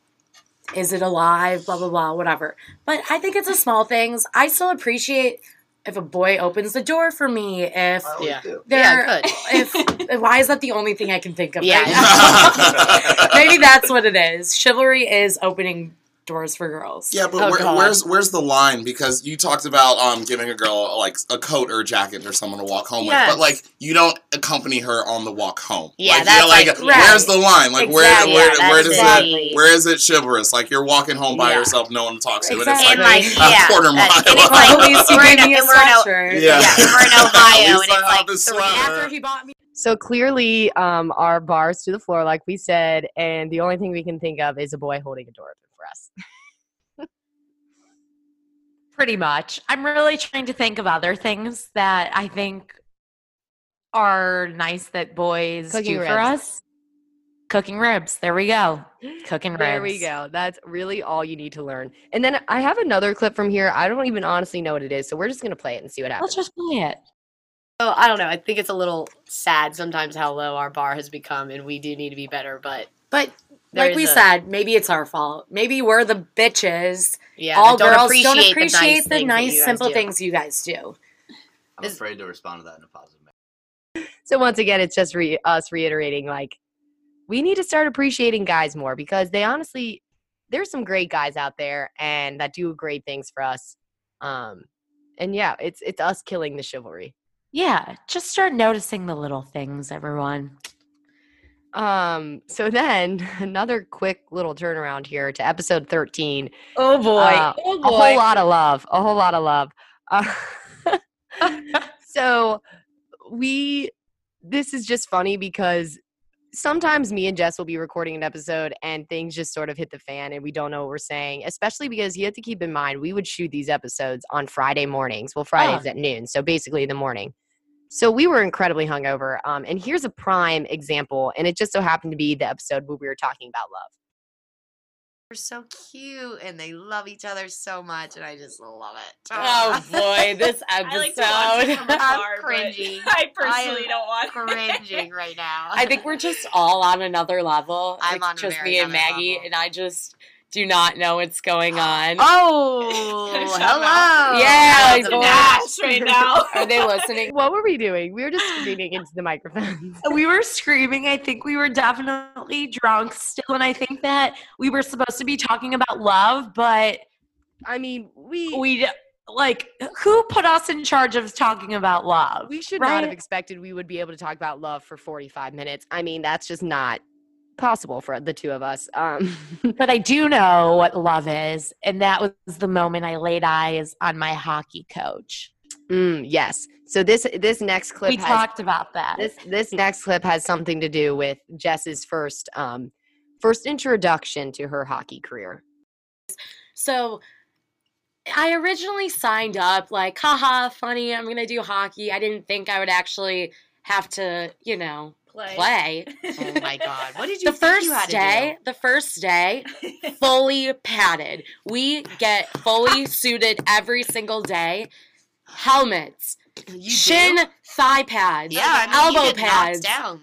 "Is it alive?" Blah blah blah, whatever. But I think it's the small things. I still appreciate if a boy opens the door for me. If Yeah. they're, Yeah, good. if why is that the only thing I can think of? Yeah. right now? maybe that's what it is. Chivalry is opening doors for girls. Yeah, but Oh, where, where's where's the line? Because you talked about um giving a girl like a coat or a jacket or someone to walk home Yes. with, but like you don't accompany her on the walk home. Yeah, like, that's you're like, like- where's the line? Like Exactly, where yeah, where where does exactly- it where is it chivalrous? Like you're walking home by Yeah. yourself, no one to talk to, Exactly. and And it's like, like, yeah, quarter mile. and it's like you we're in a- me a we're in a- sweatshirt. Yeah. yeah, and we're in Ohio, and it's like three. After he bought me So clearly, um, our bars to the floor, like we said, and the only thing we can think of is a boy holding a door open for us. Pretty much. I'm really trying to think of other things that I think are nice that boys Cooking do ribs. for us. Cooking ribs. There we go. Cooking ribs. There we go. That's really all you need to learn. And then I have another clip from here. I don't even honestly know what it is, so we're just gonna play it and see what happens. Let's just play it. Oh, I don't know. I think it's a little sad sometimes how low our bar has become, and we do need to be better. But But There like we a- said, maybe it's our fault. Maybe we're the bitches. yeah, All don't girls appreciate don't appreciate the the nice, nice, things that you guys simple do. things you guys do. I'm Is- afraid to respond to that in a positive manner. So once again, it's just re- us reiterating like we need to start appreciating guys more because they honestly there's some great guys out there and that do great things for us. Um, and yeah, it's it's us killing the chivalry. Yeah. Just start noticing the little things, everyone. Um, so then another quick little turnaround here to episode 13. Oh boy. Uh, oh a whole lot of love a whole lot of love. Uh, so we this is just funny because sometimes me and jess will be recording an episode and things just sort of hit the fan and we don't know what we're saying especially because you have to keep in mind we would shoot these episodes on friday mornings. Well fridays at noon so basically the morning So we were incredibly hungover. Um, and here's a prime example, and it just so happened to be the episode where we were talking about love. They're so cute and they love each other so much, and I just love it. Oh boy, this episode. like to watch it from I'm afar, but cringing. I personally am don't want cringing right now. I think we're just all on another level. I'm It's on just me and Maggie, level. and I just do not know what's going on. Oh, hello. Yeah, Welcome like, back. Gosh, right now. Are they listening? What were we doing? We were just screaming into the microphones. we were screaming. I think we were definitely drunk still, and I think that we were supposed to be talking about love, but I mean, we we like who put us in charge of talking about love? we should not have expected we would be able to talk about love for 45 minutes. I mean, that's just not possible for the two of us. Um, But I do know what love is, and that was the moment I laid eyes on my hockey coach. mm, yes. So this this next clip we has, talked about that. this this next clip has something to do with Jess's first um first introduction to her hockey career. So I originally signed up like, haha, funny, I'm gonna do hockey. I didn't think I would actually have to, you know, Play. play. Oh my god, what did you The think first you had to day, the first day, fully padded. We get fully suited every single day. Helmets. You shin, do? thigh pads, Yeah, I mean, you elbow pads, down.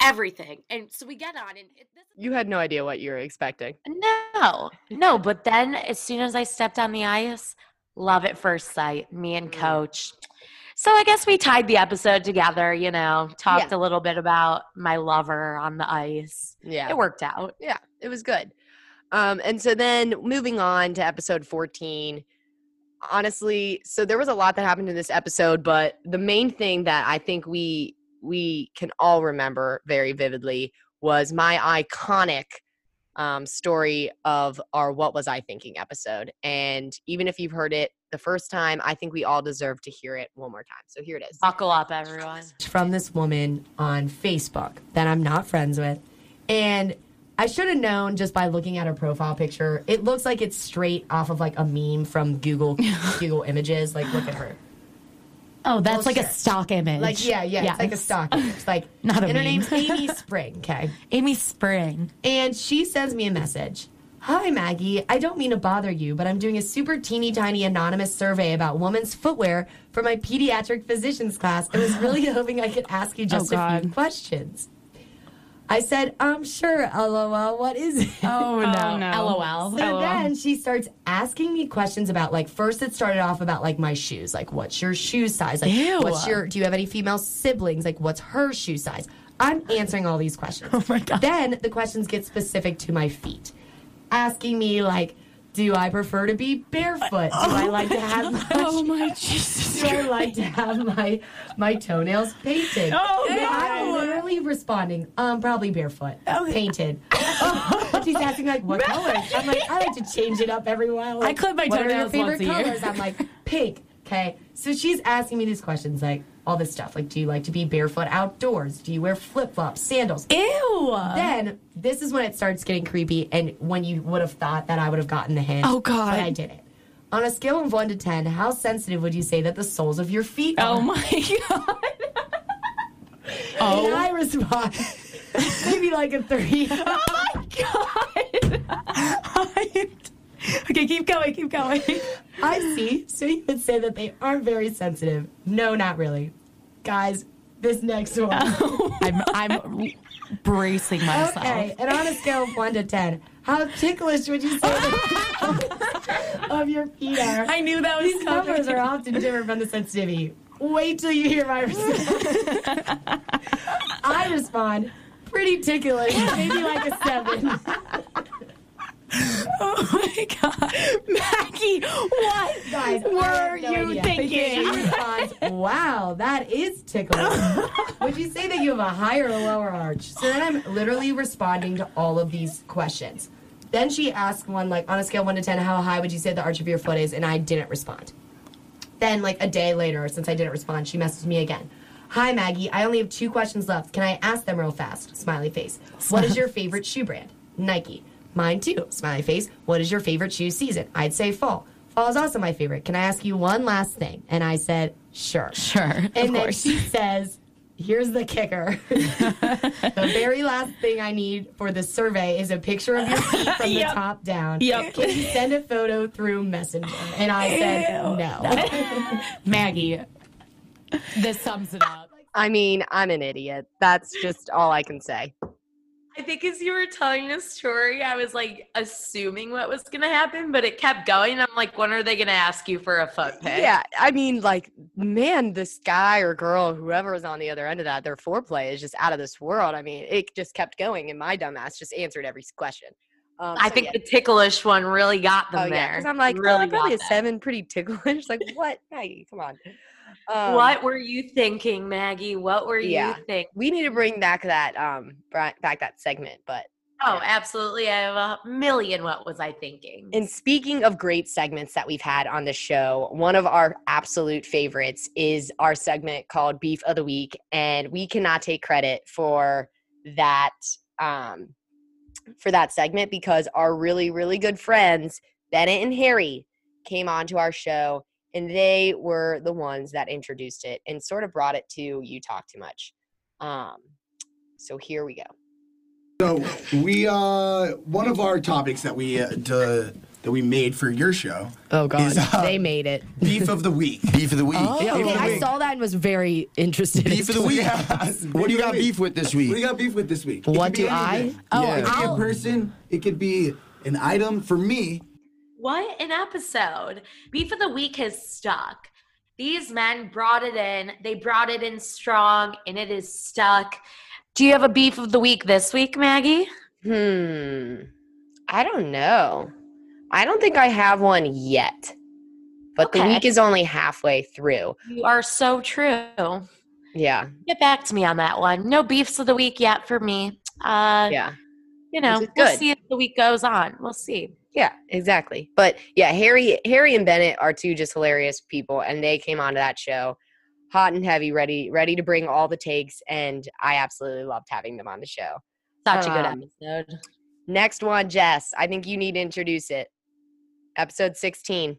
everything. And so we get on, and it, this You had no idea what you were expecting. No, no. But then as soon as I stepped on the ice, love at first sight, me and Mm. coach. So I guess we tied the episode together, you know, talked a little bit about my lover on the ice. Yeah. It worked out. yeah, it was good. Um, and so then moving on to episode 14, honestly, so there was a lot that happened in this episode, but the main thing that I think we we can all remember very vividly was my iconic um, story of our What Was I Thinking episode. And even if you've heard it the first time, I think we all deserve to hear it one more time. So here it is. Buckle up, everyone. from this woman on Facebook that I'm not friends with. And I should have known just by looking at her profile picture. It looks like it's straight off of like a meme from Google Google Images. Like look at her. Oh, that's like a stock image. Like yeah, yeah, it's like a stock image. Like Not a and her name's Amy Spring, okay? Amy Spring. And she sends me a message. Hi, Maggie. I don't mean to bother you, but I'm doing a super teeny tiny anonymous survey about women's footwear for my pediatric physician's class and was really hoping I could ask you just oh, a few questions. I said, um, sure, lol, what is it? Oh, no. LOL. So then she starts asking me questions about like first it started off about like my shoes, like what's your shoe size? Like Ew. what's your do you have any female siblings? Like what's her shoe size? I'm answering all these questions. Oh my God. Then the questions get specific to my feet. Asking me like do I prefer to be barefoot? Do I like to have my Oh my Jesus. do I like to have my my toenails painted? Oh, no. I'm literally responding, um, probably barefoot, painted. She's asking like what color? I'm like, I like to change it up every while. I Like, clip my toenails what are your favorite once a year. colors? I'm like pink. Okay, so she's asking me these questions like all this stuff. Like, do you like to be barefoot outdoors? Do you wear flip flops, sandals? Ew. Then this is when it starts getting creepy, and when you would have thought that I would have gotten the hint. Oh, God. But I didn't. On a scale of one to ten, how sensitive would you say that the soles of your feet are? oh my God. And oh. I respond, maybe like a three. Oh my God. okay, keep going, keep going. I see. So you would say that they aren't very sensitive. No, not really. Guys, this next one. I'm, I'm bracing myself. Okay, and on a scale of one to ten, how ticklish would you say the of your feet are? I knew that was These numbers are often different from the sensitivity. Wait till you hear my response. I respond, pretty ticklish, maybe like a seven. Oh my God. Maggie, what Guys, were have no you idea. thinking? She responds, wow, that is ticklish. Would you say that you have a higher or lower arch? So then I'm literally responding to all of these questions. Then she asked one, like, on a scale of 1 to 10, how high would you say the arch of your foot is? And I didn't respond. Then, like, a day later, since I didn't respond, she messaged me again. Hi, Maggie. I only have two questions left. Can I ask them real fast? Smiley face. What is your favorite shoe brand? Nike. Mine too. Smiley face. What is your favorite shoe season? I'd say fall. Fall is also my favorite. Can I ask you one last thing? And I said, Sure. Sure. And of then course. she says, Here's the kicker. the very last thing I need for the survey is a picture of your feet from Yep. the top down. Yep. Can you send a photo through Messenger? And I said, Ew. No. Maggie, this sums it up. I mean, I'm an idiot. That's just all I can say. I think as you were telling the story, I was like assuming what was gonna happen, but it kept going. I'm like, when are they gonna ask you for a foot pic? Yeah, I mean, like, man, this guy or girl, whoever is on the other end of that, their foreplay is just out of this world. I mean, it just kept going, and my dumbass just answered every question. Um, I so think yeah. the ticklish one really got them Oh yeah, there. because I'm like, really oh, probably a them. seven, pretty ticklish. Like, what, Maggie? Come on. Um, what were you thinking, Maggie? What were yeah. you thinking? We need to bring back that um back that segment, but Oh, absolutely. I have a million. What was I thinking? And speaking of great segments that we've had on the show, one of our absolute favorites is our segment called Beef of the Week. And we cannot take credit for that um, for that segment because our really, really good friends, Bennett and Harry, came onto our show and they were the ones that introduced it and sort of brought it to You Talk Too Much. Um, so here we go. So we uh one of our topics that we uh, d- that we made for your show. Oh God, is, uh, they made it. beef of the week. Beef of the week. Oh, Beef of okay. I week. saw that and was very interested. Beef of the week. Yes, What do you got beef with this week? What do you got beef with this week? What could be do I? anything. Oh, it could be I'll- a person. It could be an item. For me, What an episode. Beef of the Week has stuck. These men brought it in. They brought it in strong, and it is stuck. Do you have a beef of the week this week, Maggie? Hmm. I don't know. I don't think I have one yet. But the week is only halfway through. You are so true. Yeah. Get back to me on that one. No beefs of the week yet for me. Uh, Yeah. You know, we'll see if the week goes on. We'll see. Yeah, exactly. But yeah, Harry Harry and Bennett are two just hilarious people and they came onto that show hot and heavy, ready ready to bring all the takes and I absolutely loved having them on the show. Such a good Um, episode. Next one, Jess. I think you need to introduce it. Episode 16.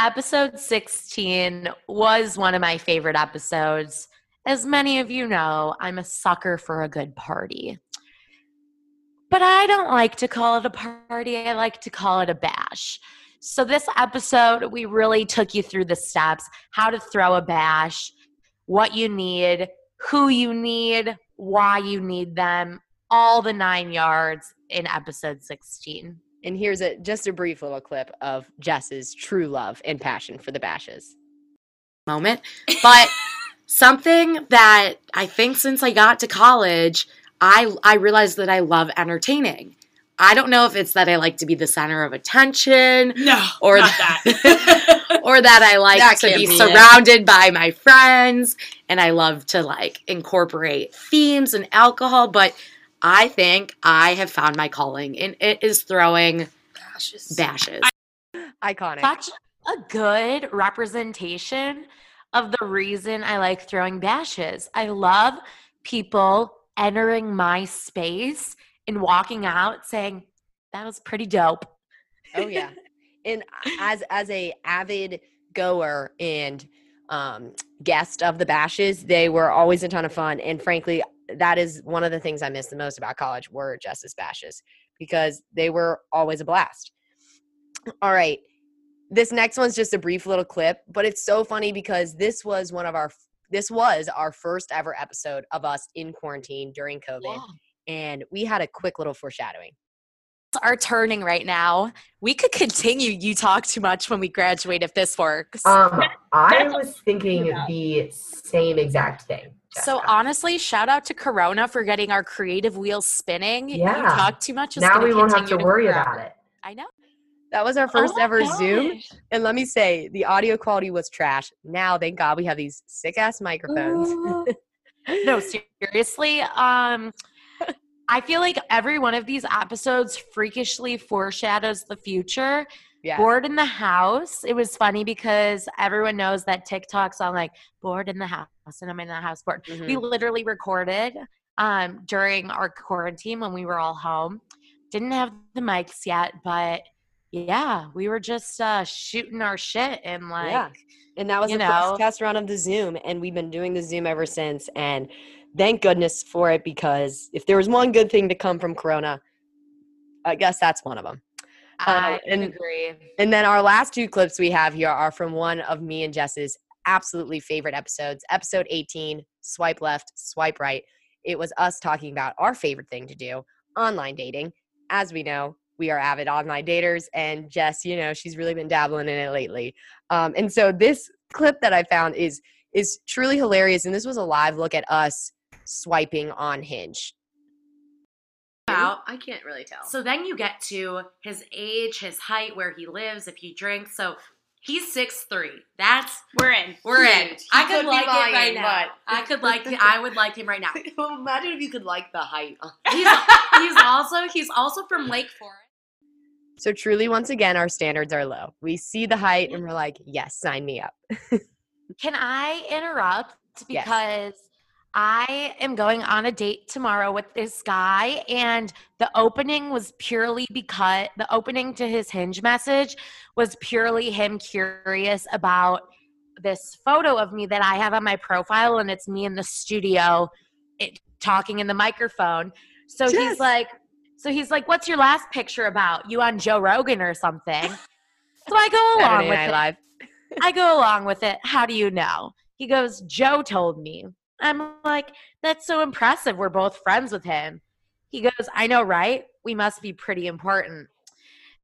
Episode 16 was one of my favorite episodes. As many of you know, I'm a sucker for a good party. But I don't like to call it a party, I like to call it a bash. So, this episode, we really took you through the steps how to throw a bash, what you need, who you need, why you need them, all the nine yards in episode 16. And here's a just a brief little clip of Jess's true love and passion for the bashes. moment. But something that I think since I got to college, I I realized that I love entertaining. I don't know if it's that I like to be the center of attention, No, or not that, or that I like That to can't be be it. surrounded by my friends, and I love to like incorporate themes and alcohol. But I think I have found my calling, and it is throwing bashes. i Iconic. such a good representation of the reason I like throwing bashes. I love people entering my space and walking out saying, that was pretty dope. Oh yeah. and as as a avid goer and um guest of the bashes, they were always a ton of fun. And frankly, that is one of the things I miss the most about college were Justice Bashes because they were always a blast. All right. This next one's just a brief little clip, but it's so funny because this was one of our this was our first ever episode of us in quarantine during COVID. And we had a quick little foreshadowing. are turning right now. We could continue You Talk Too Much when we graduate if this works. Um, I was thinking the same exact thing. so honestly, shout out to Corona for getting our creative wheels spinning. You Yeah. Talk Too Much Now we won't have continue to worry grow. about it. I know. That was our first my ever Zoom. And let me say, the audio quality was trash. Now, thank God we have these sick ass microphones. no, seriously. Um, I feel like every one of these episodes freakishly foreshadows the future. Yeah. Bored in the house. It was funny because everyone knows that TikTok's song like bored in the house and I'm in the house bored. We Mhm. literally recorded um during our quarantine when we were all home. Didn't have the mics yet, but yeah, we were just uh, shooting our shit and like, yeah. And that was the know, first test run of the Zoom, and we've been doing the Zoom ever since. And thank goodness for it because if there was one good thing to come from Corona, I guess that's one of them. I and, agree. And then our last two clips we have here are from one of me and Jess's absolutely favorite episodes, episode 18, Swipe Left, Swipe Right. It was us talking about our favorite thing to do, online dating. As we know, we are avid online daters, and Jess, you know, she's really been dabbling in it lately. Um, and so this clip that I found is is truly hilarious, and this was a live look at us swiping on Hinge. Out. I can't really tell. So then you get to his age, his height, where he lives, if he drinks. So he's six three. That's we're in. We're in. Huge. I could could be like it right now. but- I could like. I would like him right now. imagine if you could like the height. He's, he's also he's also from Lake Forest. So truly, once again, our standards are low. We see the height and we're like, yes, sign me up. Can I interrupt Yes. because I am going on a date tomorrow with this guy and the opening was purely because the opening to his hinge message was purely him curious about this photo of me that I have on my profile and it's me in the studio it, talking in the microphone. So he's like so he's like what's your last picture about? You on Joe Rogan or something? So I go along Saturday with Night it. Live. I go along with it. How do you know? He goes, Joe told me. I'm like, that's so impressive. We're both friends with him. He goes, I know, right? We must be pretty important.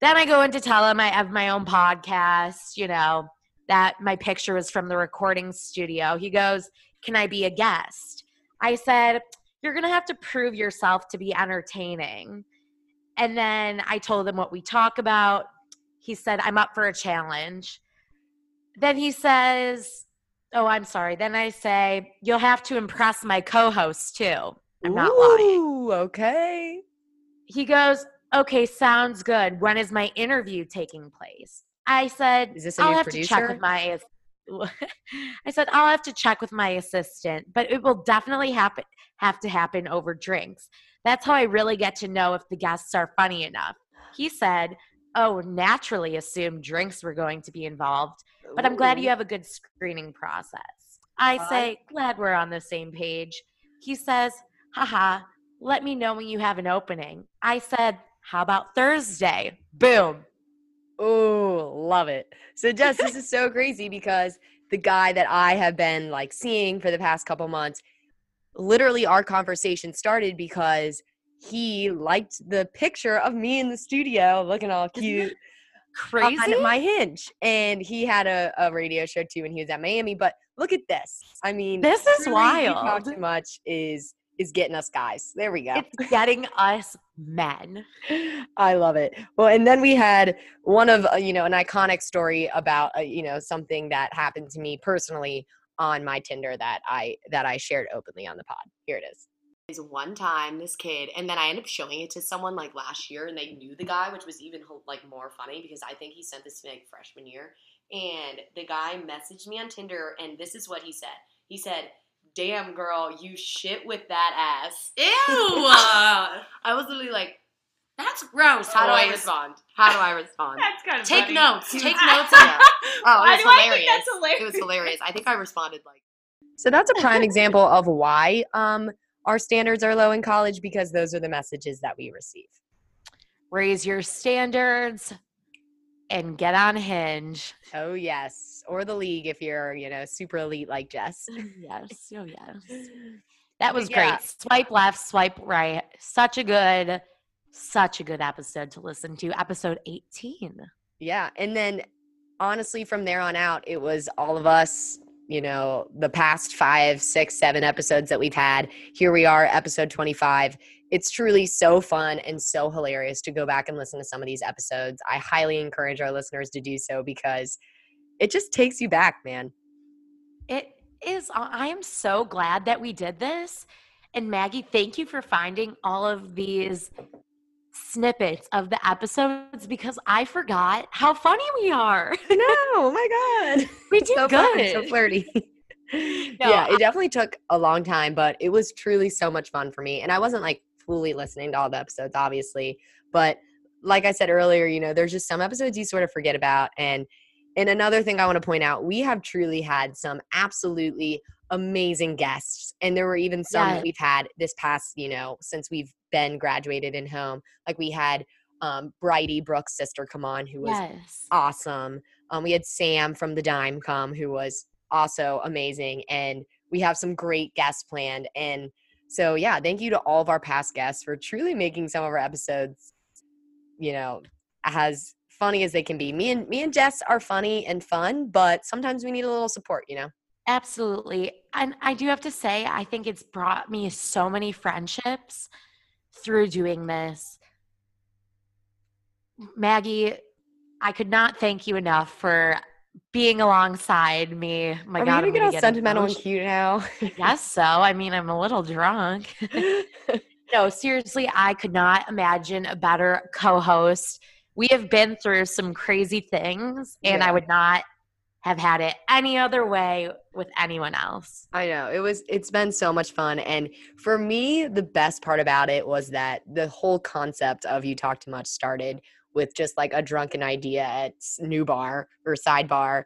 Then I go in to tell him I have my own podcast, you know, that my picture was from the recording studio. He goes, Can I be a guest? I said, You're going to have to prove yourself to be entertaining. And then I told him what we talk about. He said, I'm up for a challenge. Then he says, Oh, I'm sorry. Then I say, You'll have to impress my co host too. I'm not lying. Okay. He goes, Okay, sounds good. When is my interview taking place? I said, Is this a I'll have to check with my. I said I'll have to check with my assistant, but it will definitely happen have to happen over drinks. That's how I really get to know if the guests are funny enough. He said, "Oh, naturally assumed drinks were going to be involved, but I'm glad you have a good screening process." I say, "Glad we're on the same page." He says, "Haha, let me know when you have an opening." I said, "How about Thursday?" Boom. Oh, love it. So, Jess, this is so crazy because the guy that I have been like seeing for the past couple months, literally, our conversation started because he liked the picture of me in the studio looking all cute. Crazy. on my hinge. And he had a, a radio show too when he was at Miami. But look at this. I mean, This is You talk wild. too much is is getting us guys. There we go. It's getting us men. I love it. Well, and then we had one of uh, you know an iconic story about uh, you know something that happened to me personally on my Tinder that I that I shared openly on the pod. Here it is. is one time this kid and then i ended up showing it to someone like last year and they knew the guy which was even like more funny because i think he sent this to me like freshman year and the guy messaged me on tinder and this is what he said he said damn girl you shit with that ass Ew. i was literally like That's gross. how do i respond how do i respond That's kind of Take funny. notes. Take notes. of- oh it was do I think hilarious. that's hilarious? it was hilarious i think i responded like So that's a prime example of why um our standards are low in college because those are the messages that we receive. Raise your standards and get on Hinge. Oh yes, or the league if you're you know super elite like Jess. Yes. Oh yes. That was Yeah. great. Swipe left, swipe right. Such a good, such a good episode to listen to. Episode 18. Yeah. And then honestly, from there on out, it was all of us, you know, the past five, six, seven episodes that we've had. Here we are, episode 25. It's truly so fun and so hilarious to go back and listen to some of these episodes. I highly encourage our listeners to do so because it just takes you back, man. It is, I am so glad that we did this. And Maggie, thank you for finding all of these snippets of the episodes because I forgot how funny we are. no. Oh my God. We do so fun, so flirty. No, yeah, it definitely took a long time, but it was truly so much fun for me. And I wasn't like fully listening to all the episodes, obviously, but like I said earlier, you know, there's just some episodes you sort of forget about. And and another thing I want to point out, we have truly had some absolutely amazing guests. And there were even some Yeah. that we've had this past, you know, since we've been graduated in home. Like we had um Bridie Brooks' sister come on, who was Yes. awesome. Um, we had Sam from the Dime come, who was also amazing, and we have some great guests planned. And so, yeah, thank you to all of our past guests for truly making some of our episodes, you know, as funny as they can be. Me and me and Jess are funny and fun, but sometimes we need a little support, you know. Absolutely. And I do have to say, I think it's brought me so many friendships through doing this. Maggie, I could not thank you enough for being alongside me. My Are we God, gonna I'm get all get sentimental and cute now? Guess so. I mean, I'm a little drunk. no, seriously, I could not imagine a better co host. We have been through some crazy things, and I would not have had it any other way with anyone else. I know. It was it's been so much fun and for me the best part about it was that the whole concept of you talk too much started with just like a drunken idea at New Bar or Sidebar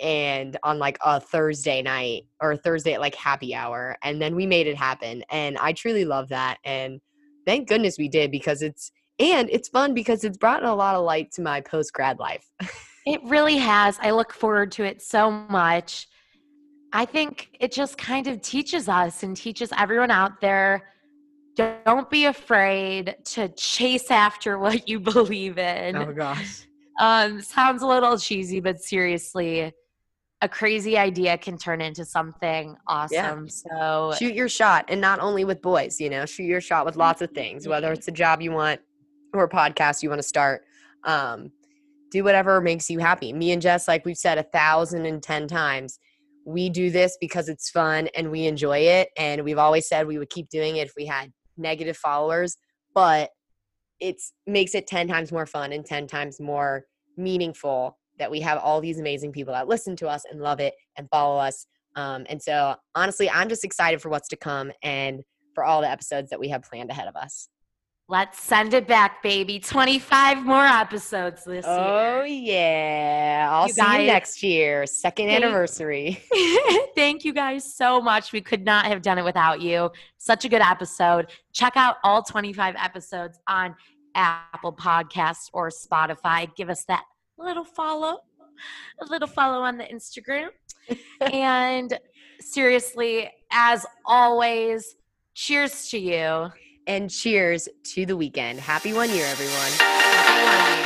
and on like a Thursday night or Thursday at like happy hour and then we made it happen and I truly love that and thank goodness we did because it's and it's fun because it's brought a lot of light to my post grad life. It really has. I look forward to it so much. I think it just kind of teaches us and teaches everyone out there don't be afraid to chase after what you believe in. Oh gosh. Um, sounds a little cheesy, but seriously, a crazy idea can turn into something awesome. So shoot your shot and not only with boys you know shoot your shot with lots of things whether it's a job you want or podcast you want to start um, do whatever makes you happy. Me and jess like we've said a thousand and ten times we do this because it's fun and we enjoy it and we've always said we would keep doing it if we had negative followers but it makes it 10 times more fun and 10 times more meaningful that we have all these amazing people that listen to us and love it and follow us um, and so honestly i'm just excited for what's to come and for all the episodes that we have planned ahead of us let's send it back, baby. 25 more episodes this oh, year. oh yeah i'll You see you next year second Thank- anniversary. Thank you guys so much. We could not have done it without you. Such a good episode. Check out all 25 episodes on Apple Podcasts or Spotify. Give us that little follow, a little follow on the Instagram. and seriously, as always, cheers to you and cheers to the weekend. Happy one year, everyone.